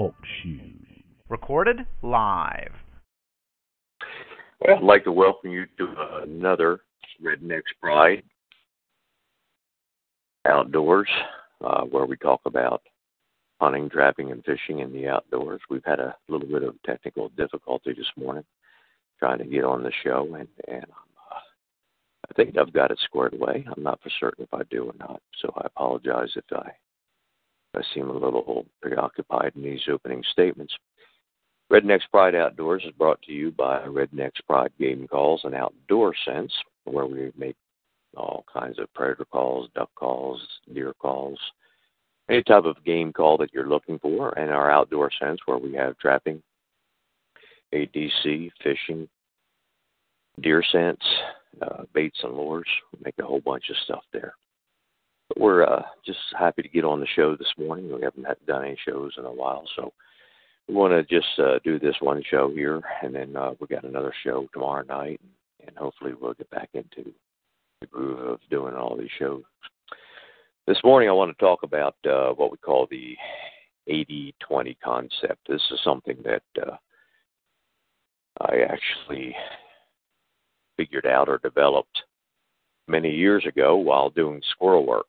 Talk shoes. Recorded live. Well, I'd like to welcome you to another Redneck's Pride Outdoors, uh, where we talk about hunting, trapping, and fishing in the outdoors. We've had a little bit of technical difficulty this morning trying to get on the show, and and uh, I think I've got it squared away. I'm not for certain if I do or not, so I apologize if I I seem a little preoccupied in these opening statements. Redneck's Pride Outdoors is brought to you by Redneck's Pride Game Calls and Outdoor Scents, where we make all kinds of predator calls, duck calls, deer calls, any type of game call that you're looking for, and our Outdoor Scents, where we have trapping, ADC, fishing, deer scents, uh, baits and lures. We make a whole bunch of stuff there. We're uh, just happy to get on the show this morning. We haven't done any shows in a while, so we want to just uh, do this one show here, and then uh, we got another show tomorrow night, and hopefully we'll get back into the groove of doing all these shows. This morning, I want to talk about uh, what we call the 80-20 concept. This is something that uh, I actually figured out or developed many years ago while doing squirrel work.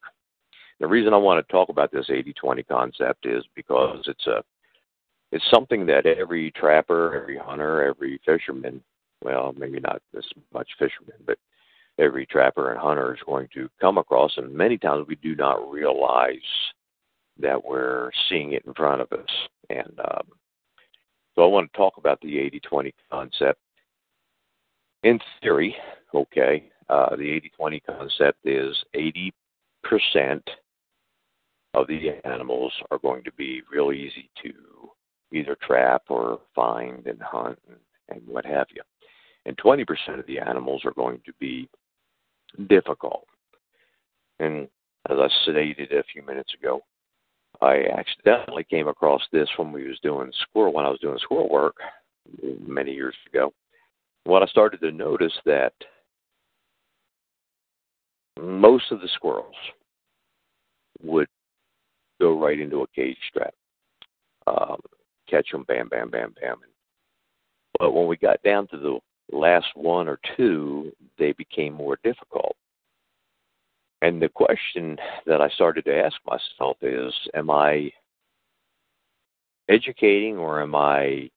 The reason I want to talk about this 80-20 concept is because it's a it's something that every trapper, every hunter, every fisherman, well, maybe not as much fisherman, but every trapper and hunter is going to come across, and many times we do not realize that we're seeing it in front of us. And um, so I want to talk about the 80 20 concept. In theory, okay, uh, the 80 20 concept is 80% of the animals are going to be real easy to either trap or find and hunt and, and what have you. And 20% of the animals are going to be difficult. And as I stated a few minutes ago, I accidentally came across this when we was doing squirrel when I was doing squirrel work many years ago. What I started to notice that most of the squirrels would go right into a cage trap. Um, catch them, bam, bam, bam, bam. But when we got down to the last one or two, they became more difficult. And the question that I started to ask myself is Am I educating or am I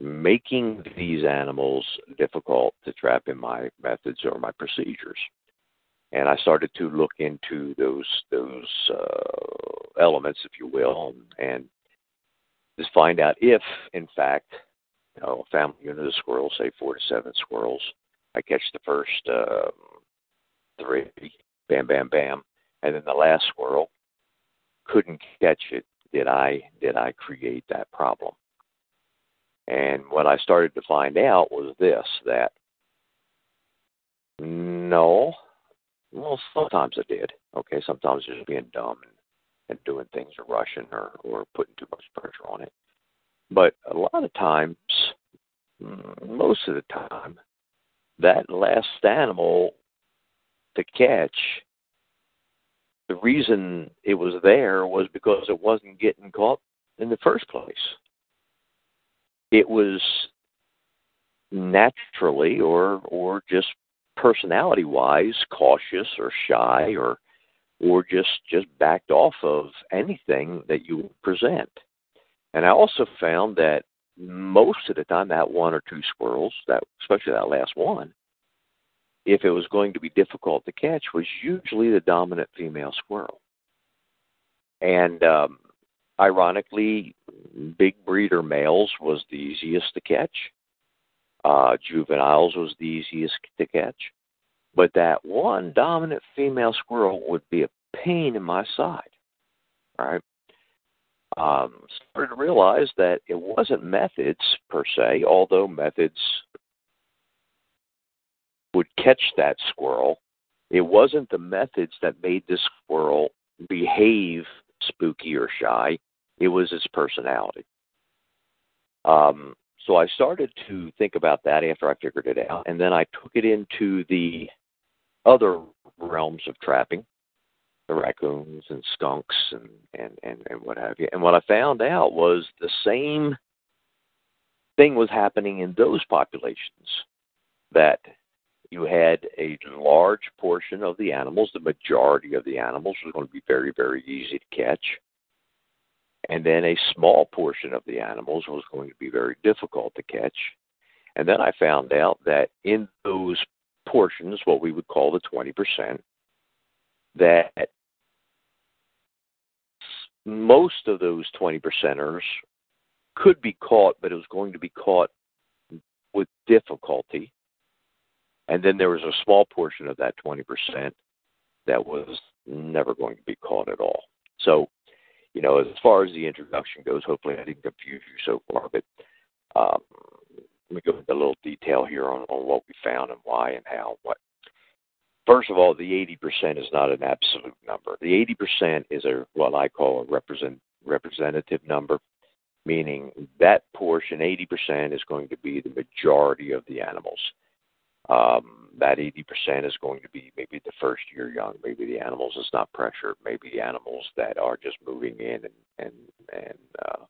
making these animals difficult to trap in my methods or my procedures? And I started to look into those those uh, elements, if you will, and just find out if, in fact, you know, a family unit of squirrels, say four to seven squirrels, I catch the first uh, three, bam, bam, bam, and then the last squirrel couldn't catch it. Did I did I create that problem? And what I started to find out was this that no, well, sometimes I did. Okay, sometimes just being dumb and and doing things or rushing or, or putting too much pressure on it. But a lot of times, most of the time, that last animal to catch, the reason it was there was because it wasn't getting caught in the first place. It was naturally or or just personality wise cautious or shy or or just just backed off of anything that you present. And I also found that most of the time, that one or two squirrels, that especially that last one, if it was going to be difficult to catch, was usually the dominant female squirrel. And um, ironically, big breeder males was the easiest to catch. Uh, juveniles was the easiest to catch. But that one dominant female squirrel would be a pain in my side. right? Um, started to realize that it wasn't methods per se, although methods would catch that squirrel. It wasn't the methods that made the squirrel behave spooky or shy. It was its personality. Um, so I started to think about that after I figured it out, and then I took it into the other realms of trapping, the raccoons and skunks and, and, and, and what have you. And what I found out was the same thing was happening in those populations that you had a large portion of the animals, the majority of the animals was going to be very, very easy to catch. And then a small portion of the animals was going to be very difficult to catch. And then I found out that in those portions, what we would call the 20%, that most of those 20 percenters could be caught, but it was going to be caught with difficulty. And then there was a small portion of that 20% that was never going to be caught at all. So, you know, as far as the introduction goes, hopefully I didn't confuse you so far, but um, let me go into a little detail here on, on what we found and why and how. What First of all, the 80% is not an absolute number. The 80% is a what I call a represent, representative number, meaning that portion, 80%, is going to be the majority of the animals. Um, that 80% is going to be maybe the first year young, maybe the animals that's not pressured, maybe the animals that are just moving in and and and uh,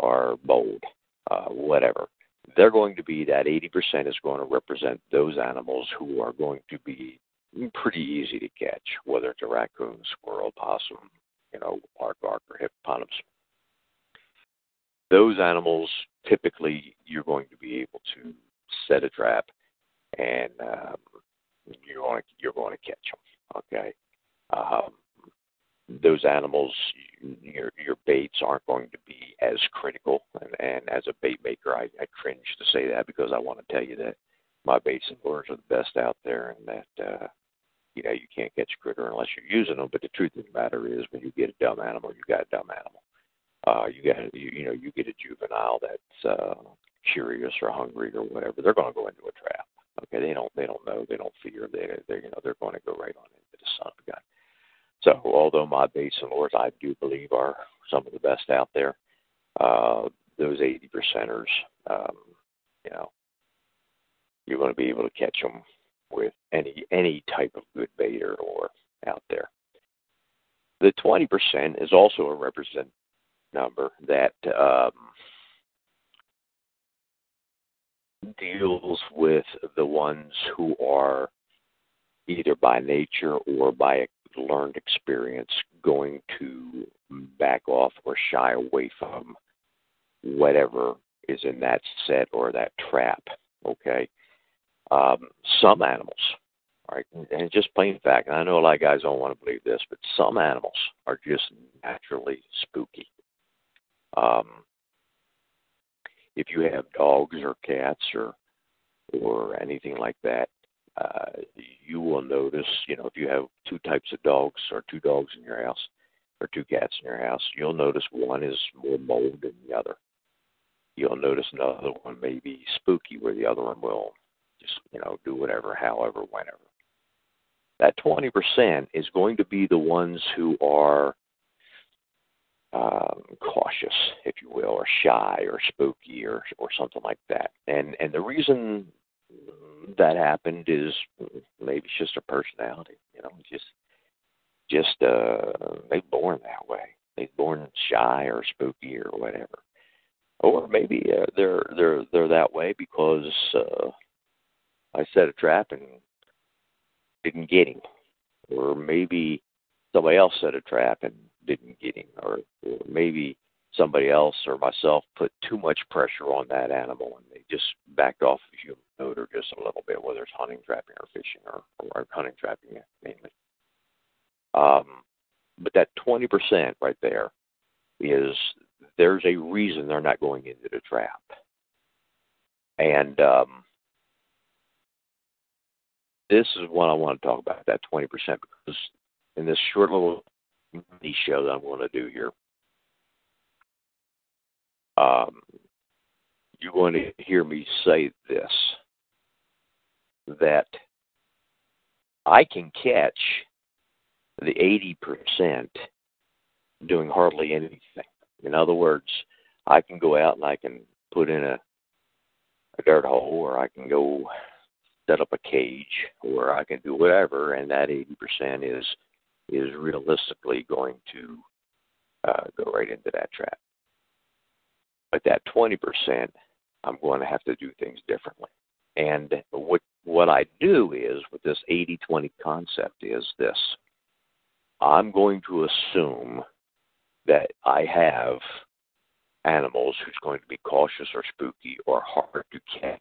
are bold, uh, whatever. They're going to be that 80% is going to represent those animals who are going to be pretty easy to catch, whether it's a raccoon, squirrel, possum, you know, aardvark or hippopotamus. Those animals, typically, you're going to be able to set a trap, and um, you're going to, you're going to catch them. Okay, um, those animals, your your baits aren't going to be as critical. And, and as a bait maker, I, I cringe to say that because I want to tell you that my baits and lures are the best out there, and that uh, you know, you can't catch a critter unless you're using them. But the truth of the matter is, when you get a dumb animal, you got a dumb animal. Uh, you got you, you know, you get a juvenile that's uh, curious or hungry or whatever. They're going to go into a trap. Okay, they don't they don't know, they don't fear. They they you know they're going to go right on into the son of God. So although my baits and lures I do believe are some of the best out there, uh, those 80 percenters, um, you know, you're going to be able to catch them with any any type of good bait or out there. The 20% is also a represent number that um, deals with the ones who are either by nature or by learned experience going to back off or shy away from whatever is in that set or that trap. Okay um, some animals, right? And just plain fact, and I know a lot of guys don't want to believe this, but some animals are just naturally spooky. Um, if you have dogs or cats or or anything like that, uh, you will notice, you know, if you have two types of dogs or two dogs in your house or two cats in your house, you'll notice one is more mold than the other. You'll notice another one may be spooky where the other one will just you know do whatever, however, whenever. That twenty percent is going to be the ones who are um, cautious, if you will, or shy, or spooky, or or something like that. And and the reason that happened is maybe it's just a personality, you know, just just uh they're born that way. They're born shy or spooky or whatever. Or maybe uh, they're they're they're that way because uh I set a trap and didn't get him, or maybe somebody else set a trap and didn't get him, or, or maybe somebody else or myself put too much pressure on that animal and they just backed off the human odor just a little bit, whether it's hunting, trapping, or fishing, or, or hunting, trapping mainly. Um, but that 20% right there is there's a reason they're not going into the trap. And um, this is what I want to talk about, that 20%, because in this short little mini show that I'm going to do here. Um, you're going to hear me say this that I can catch the 80% doing hardly anything. In other words, I can go out and I can put in a, a dirt hole, or I can go set up a cage, or I can do whatever, and that 80% is is realistically going to uh, go right into that trap. But that 20%, I'm going to have to do things differently. And what what I do is with this 80-20 concept is this. I'm going to assume that I have animals who's going to be cautious or spooky or hard to catch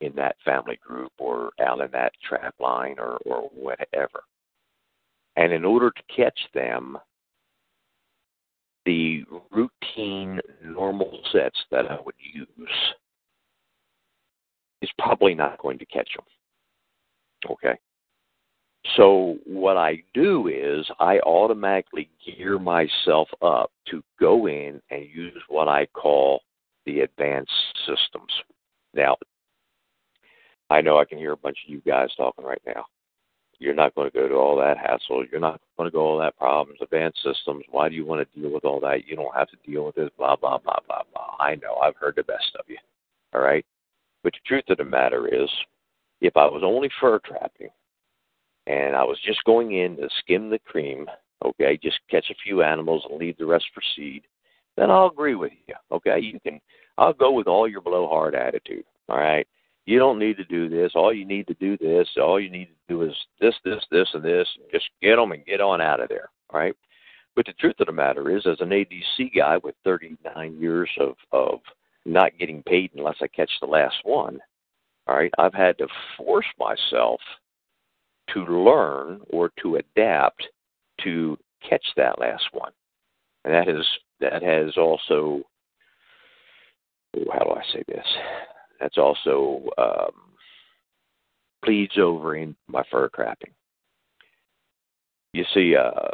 in that family group or out in that trap line or, or whatever. And in order to catch them, the routine normal sets that I would use is probably not going to catch them. Okay? So what I do is I automatically gear myself up to go in and use what I call the advanced systems. Now, I know I can hear a bunch of you guys talking right now. You're not going to go to all that hassle. You're not going to go all that problems, advanced systems. Why do you want to deal with all that? You don't have to deal with this, blah, blah, blah, blah, blah. I know. I've heard the best of you. All right? But the truth of the matter is, if I was only fur trapping, and I was just going in to skim the cream, okay, just catch a few animals and leave the rest for seed, then I'll agree with you. Okay, you can I'll go with all your blowhard attitude. All right. You don't need to do this. All you need to do this. All you need to do is this, this, this, and this. Just get them and get on out of there. Right. But the truth of the matter is, as an ADC guy with 39 years of of not getting paid unless I catch the last one, all right, I've had to force myself to learn or to adapt to catch that last one. And that has that has also how do I say this? That's also um, bleeds over in my fur trapping. You see, uh,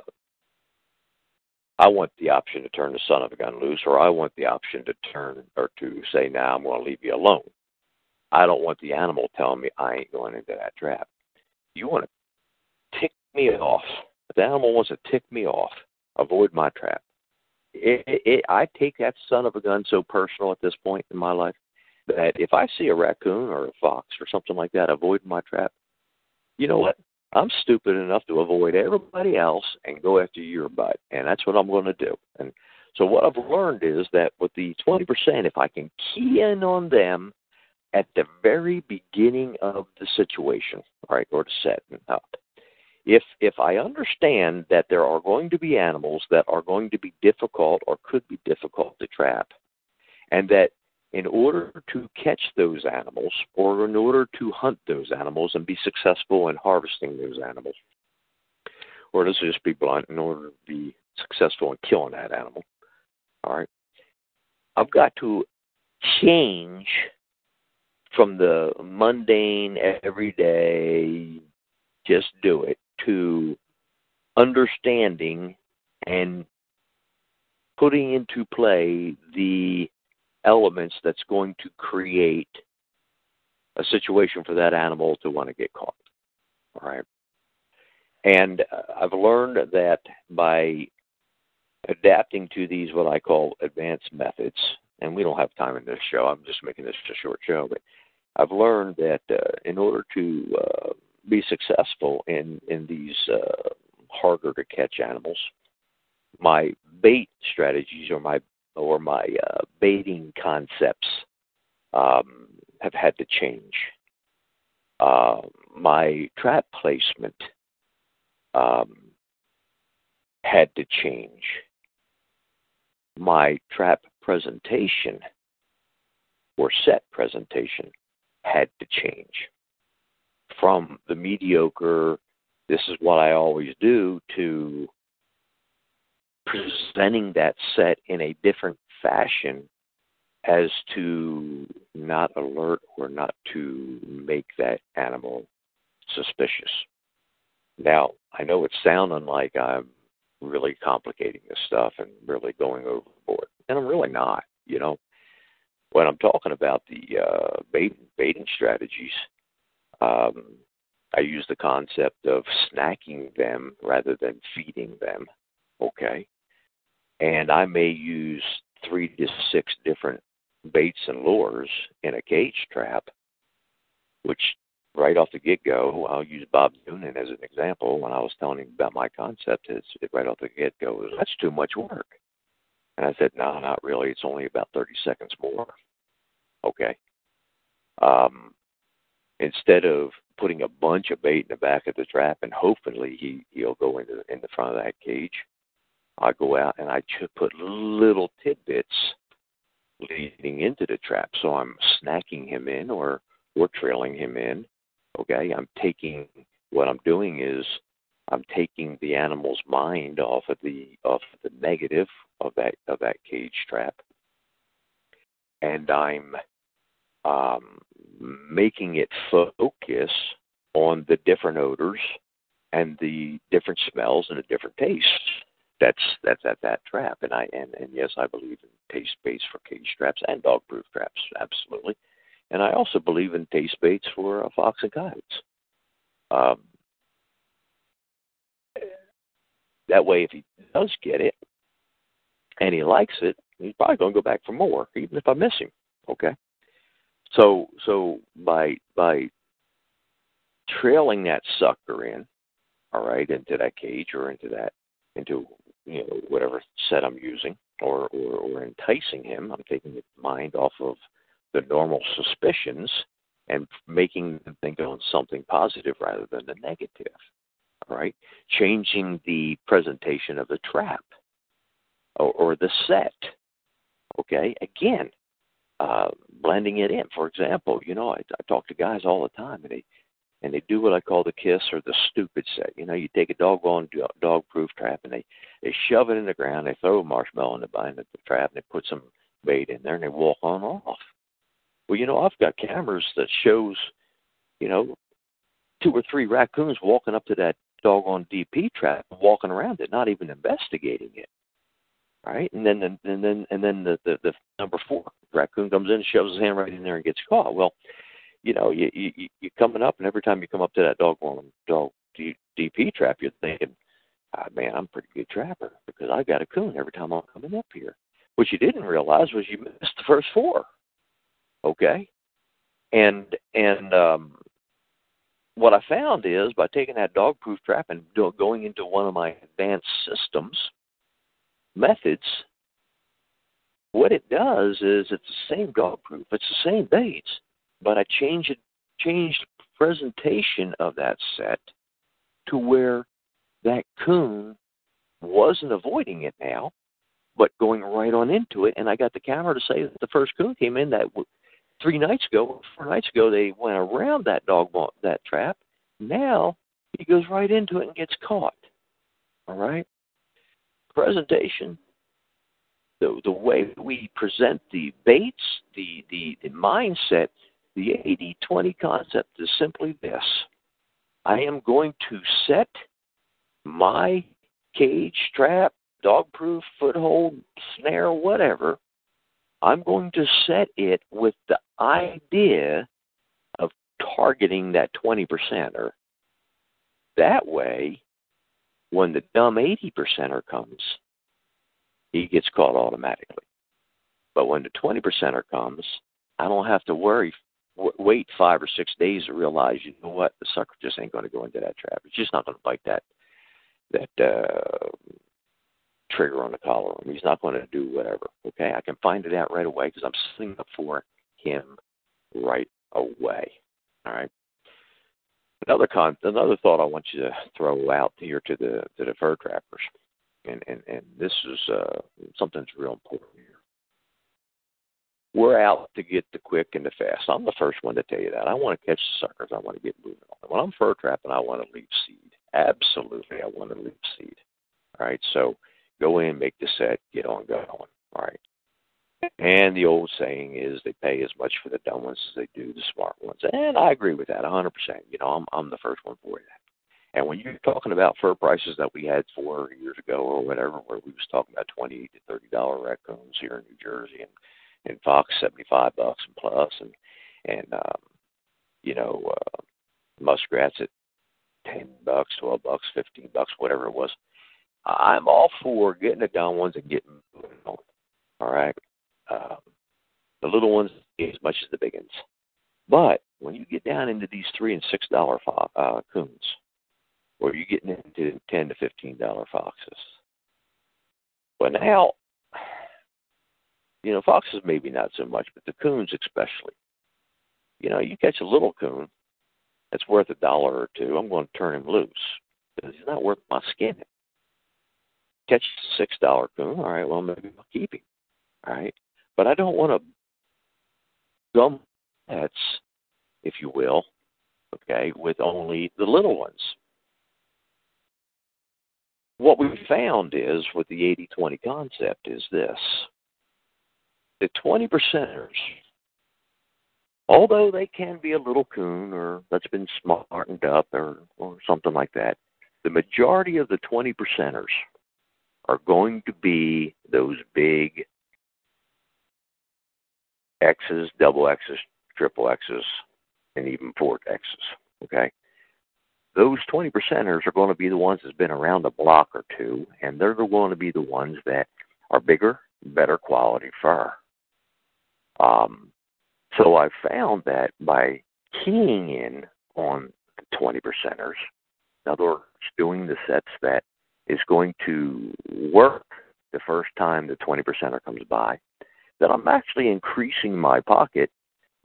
I want the option to turn the son of a gun loose, or I want the option to turn or to say, "Now nah, I'm going to leave you alone." I don't want the animal telling me I ain't going into that trap. You want to tick me off. If the animal wants to tick me off, avoid my trap. It, it, it, I take that son of a gun so personal at this point in my life that if I see a raccoon or a fox or something like that avoid my trap, you know what? I'm stupid enough to avoid everybody else and go after your butt, and that's what I'm going to do. And so what I've learned is that with the 20%, if I can key in on them at the very beginning of the situation, right, or the setting up. If if I understand that there are going to be animals that are going to be difficult or could be difficult to trap, and that in order to catch those animals or in order to hunt those animals and be successful in harvesting those animals, or let's just be blunt, in order to be successful in killing that animal, all right, I've got to change from the mundane, everyday, just do it, to understanding and putting into play the elements that's going to create a situation for that animal to want to get caught. All right. And uh, I've learned that by adapting to these, what I call advanced methods, and we don't have time in this show, I'm just making this a short show, but I've learned that uh, in order to uh, be successful in in these uh, harder to catch animals, my bait strategies or my or my uh, baiting concepts um, have had to change. Uh, my trap placement um, had to change. My trap presentation or set presentation had to change from the mediocre, this is what I always do, to presenting that set in a different fashion as to not alert or not to make that animal suspicious. Now, I know it's sounding like I'm really complicating this stuff and really going overboard. And I'm really not. You know, when I'm talking about the uh, bait, baiting strategies, um, I use the concept of snacking them rather than feeding them. Okay, and I may use three to six different baits and lures in a cage trap, which right off the get go, I'll use Bob Noonan as an example. When I was telling him about my concept, it's right off the get go, that's too much work. And I said, no, not really. It's only about 30 seconds more. Okay. Um, instead of putting a bunch of bait in the back of the trap and hopefully he he'll go into in the front of that cage, I go out and I put little tidbits leading into the trap. So I'm snacking him in or or trailing him in. Okay, I'm taking what I'm doing is I'm taking the animal's mind off of the off the negative of that of that cage trap, and I'm um, making it focus on the different odors and the different smells and the different tastes. That's that's that that trap, and I and, and yes, I believe in taste baits for cage traps and dog proof traps, absolutely. And I also believe in taste baits for uh, fox and coyotes. Um, that way, if he does get it and he likes it, he's probably going to go back for more, even if I miss him. Okay. So so by by trailing that sucker in, all right, into that cage or into that into you know whatever set I'm using, or or, or enticing him, I'm taking his mind off of the normal suspicions and making them think on something positive rather than the negative. All right, changing the presentation of the trap or, or the set. Okay, again, uh, blending it in. For example, you know, I, I talk to guys all the time, and they and they do what I call the kiss or the stupid set. You know, you take a doggone dog proof trap and they they shove it in the ground, they throw a marshmallow in the bind of the trap, and they put some bait in there, and they walk on off. Well, you know, I've got cameras that shows, you know, two or three raccoons walking up to that doggone DP trap, walking around it, not even investigating it right? And then and then and then the, the the number four raccoon comes in, shoves his hand right in there, and gets caught. Well, you know, you you you're coming up, and every time you come up to that dog one dog DP trap, you're thinking, ah, man, I'm a pretty good trapper because I got a coon every time I'm coming up here. What you didn't realize was you missed the first four. Okay, and and um, what I found is by taking that dog proof trap and do, going into one of my advanced systems methods, what it does is it's the same dog proof, it's the same baits, but I change changed presentation of that set to where that coon wasn't avoiding it now, but going right on into it. And I got the camera to say that the first coon came in that three nights ago, four nights ago, they went around that dog that trap. Now he goes right into it and gets caught. All right presentation, the, the way we present the baits, the, the, the mindset, the 80 20 concept is simply this I am going to set my cage, trap, dog proof, foothold, snare, whatever. I'm going to set it with the idea of targeting that 20 percenter. That way, when the dumb 80 percenter comes, he gets caught automatically. But when the 20 percenter comes, I don't have to worry, wait five or six days to realize, you know what, the sucker just ain't going to go into that trap. It's just not going to bite that that uh, trigger on the collar. He's not going to do whatever. Okay, I can find it out right away because I'm setting up for him right away. All right. Another con, another thought I want you to throw out here to the to the fur trappers, and and and this is uh, something real important. We're out to get the quick and the fast. I'm the first one to tell you that. I want to catch the suckers. I want to get moving on When I'm fur trapping, I want to leave seed. Absolutely, I want to leave seed. All right, so go in, make the set, get on going. All right. And the old saying is they pay as much for the dumb ones as they do the smart ones. And I agree with that 100%. You know, I'm I'm the first one for that. And when you're talking about fur prices that we had four years ago or whatever, where we was talking about twenty to thirty dollar raccoons here in New Jersey and and fox seventy five bucks and plus and and um, you know uh, muskrats at ten bucks, twelve bucks, fifteen bucks, whatever it was. I'm all for getting the down ones and getting. All right, um, the little ones as much as the big ones, but when you get down into these three and six dollar fo- uh, coons, or you're getting into ten to fifteen dollar foxes, well now, you know foxes maybe not so much, but the coons especially. You know, you catch a little coon that's worth a dollar or two, I'm going to turn him loose because he's not worth my skin. Catch a six dollar coon, all right, well maybe I'll keep him, all right, but I don't want to gum pets, if you will, okay, with only the little ones. What we found is with the 80 20 concept is this the 20 percenters although they can be a little coon or that's been smartened up or, or something like that, the majority of the 20 percenters are going to be those big X's, double X's, triple X's, and even four X's. Okay? Those 20 percenters are going to be the ones that's been around a block or two, and they're going to be the ones that are bigger, better quality fur. Um, so I found that by keying in on the 20 percenters, in other words, doing the sets that is going to work the first time the 20 percenter comes by, that I'm actually increasing my pocket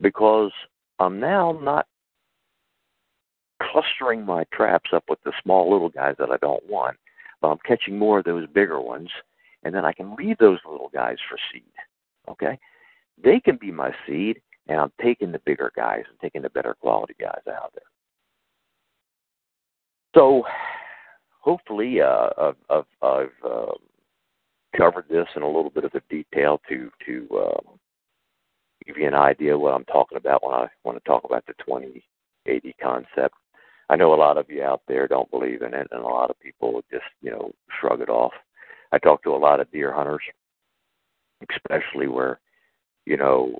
because I'm now not clustering my traps up with the small little guys that I don't want, but I'm catching more of those bigger ones, and then I can leave those little guys for seed. Okay? They can be my seed, and I'm taking the bigger guys and taking the better quality guys out there. So, hopefully, uh, I've, I've, I've uh, covered this in a little bit of a detail to to um, give you an idea what I'm talking about when I want to talk about the 2080 concept. I know a lot of you out there don't believe in it, and a lot of people just you know shrug it off. I talk to a lot of deer hunters, especially where you know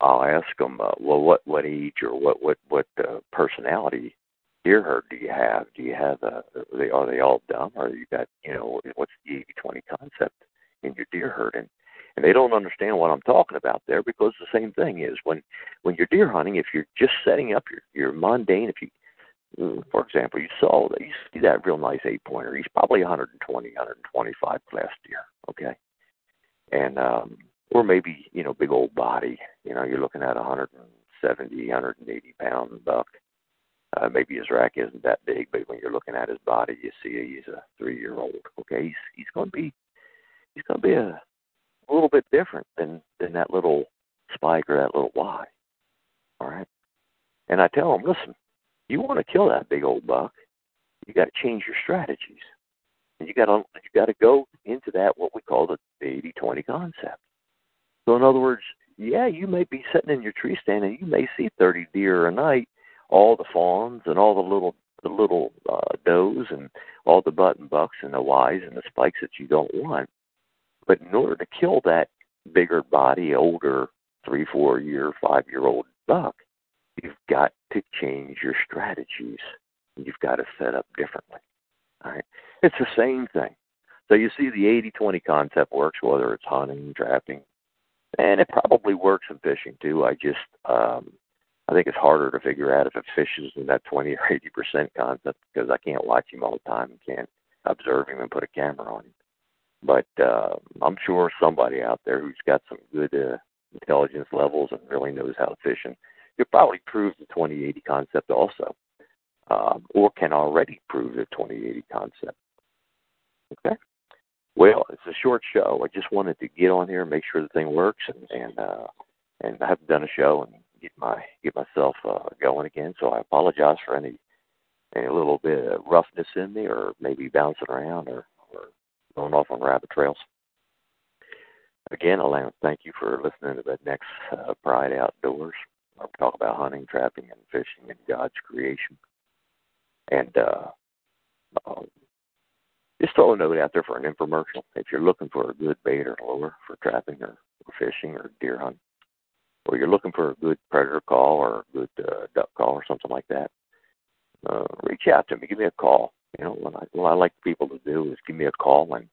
I'll ask them, uh, well, what what age or what what what uh, personality deer herd do you have? Do you have uh, are they are they all dumb? Or you got you know what's the eighty twenty concept in your deer herd? And and they don't understand what I'm talking about there because the same thing is when when you're deer hunting if you're just setting up your your mundane if you mm, for example you saw that you see that real nice eight pointer he's probably 120 125 class deer okay? And um or maybe you know big old body. You know, you're looking at a 170, 180 pound buck. Uh, maybe his rack isn't that big, but when you're looking at his body, you see he's a three year old. Okay, he's he's going to be he's going to be a, a little bit different than than that little spike or that little Y. All right, and I tell him, listen, you want to kill that big old buck, you got to change your strategies, and you got to you got to go into that what we call the 80-20 concept. So in other words, yeah, you may be sitting in your tree stand and you may see 30 deer a night, all the fawns and all the little the little uh, does and all the button bucks and the Ys and the spikes that you don't want. But in order to kill that bigger body, older three, four year, five year old buck, you've got to change your strategies. You've got to set up differently. All right. It's the same thing. So you see the 80 20 concept works, whether it's hunting, trapping, and it probably works in fishing too. I just um, I think it's harder to figure out if it fishes in that twenty or eighty percent concept because I can't watch him all the time and can't observe him and put a camera on him. But uh, I'm sure somebody out there who's got some good uh, intelligence levels and really knows how to fish and could probably prove the 2080 concept also, um, or can already prove the 2080 concept. Okay. Well, it's a short show. I just wanted to get on here and make sure the thing works, and and uh, and I haven't done a show and get my get myself uh, going again. So I apologize for any any little bit of roughness in me, or maybe bouncing around, or or going off on rabbit trails. Again, I'll thank you for listening to the next uh, Pride Outdoors. I'll talk about hunting, trapping, and fishing and God's creation. And uh, Um, just throw a note out there for an infomercial. If you're looking for a good bait or lure for trapping or, fishing or deer hunting, or you're looking for a good predator call or a good uh, duck call or something like that, uh, reach out to me. Give me a call. You know, what I, what I like people to do is give me a call, and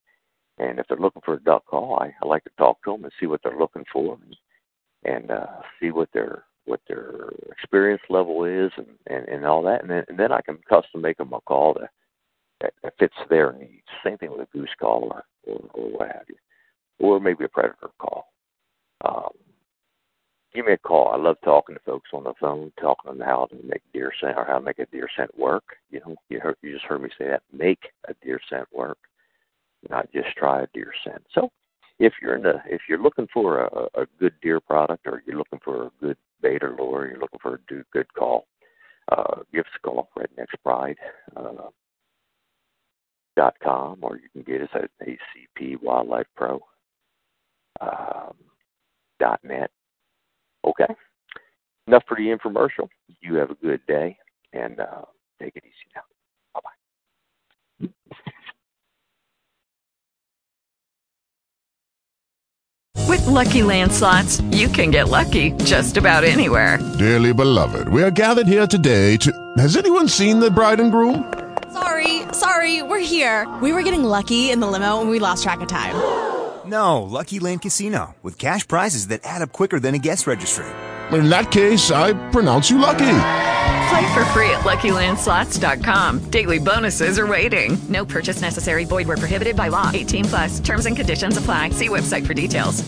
and if they're looking for a duck call, I, I like to talk to them and see what they're looking for, and, and uh, see what their what their experience level is, and and, and all that, and then and then I can custom make them a call to that, that fits their needs. Same thing with a goose call or, or, or what have you, or maybe a predator call. Um, give me a call. I love talking to folks on the phone, talking on how to make deer scent or how to make a deer scent work. You know, you heard you just heard me say that. Make a deer scent work, not just try a deer scent. So, if you're in the if you're looking for a, a good deer product or you're looking for a good bait or lure, you're looking for a good call, uh, give us a call. Redneck's Pride. Uh, dot com, or you can get us at ACP Wildlife Pro um, dot net. Okay, enough for the infomercial. You have a good day, and uh, take it easy now. Bye bye. With Lucky Land slots, you can get lucky just about anywhere. Dearly beloved, we are gathered here today to. Has anyone seen the bride and groom? Sorry, sorry, we're here. We were getting lucky in the limo and we lost track of time. No, Lucky Land Casino, with cash prizes that add up quicker than a guest registry. In that case, I pronounce you lucky. Play for free at LuckyLandSlots.com. Daily bonuses are waiting. No purchase necessary. Void where prohibited by law. 18 plus. Terms and conditions apply. See website for details.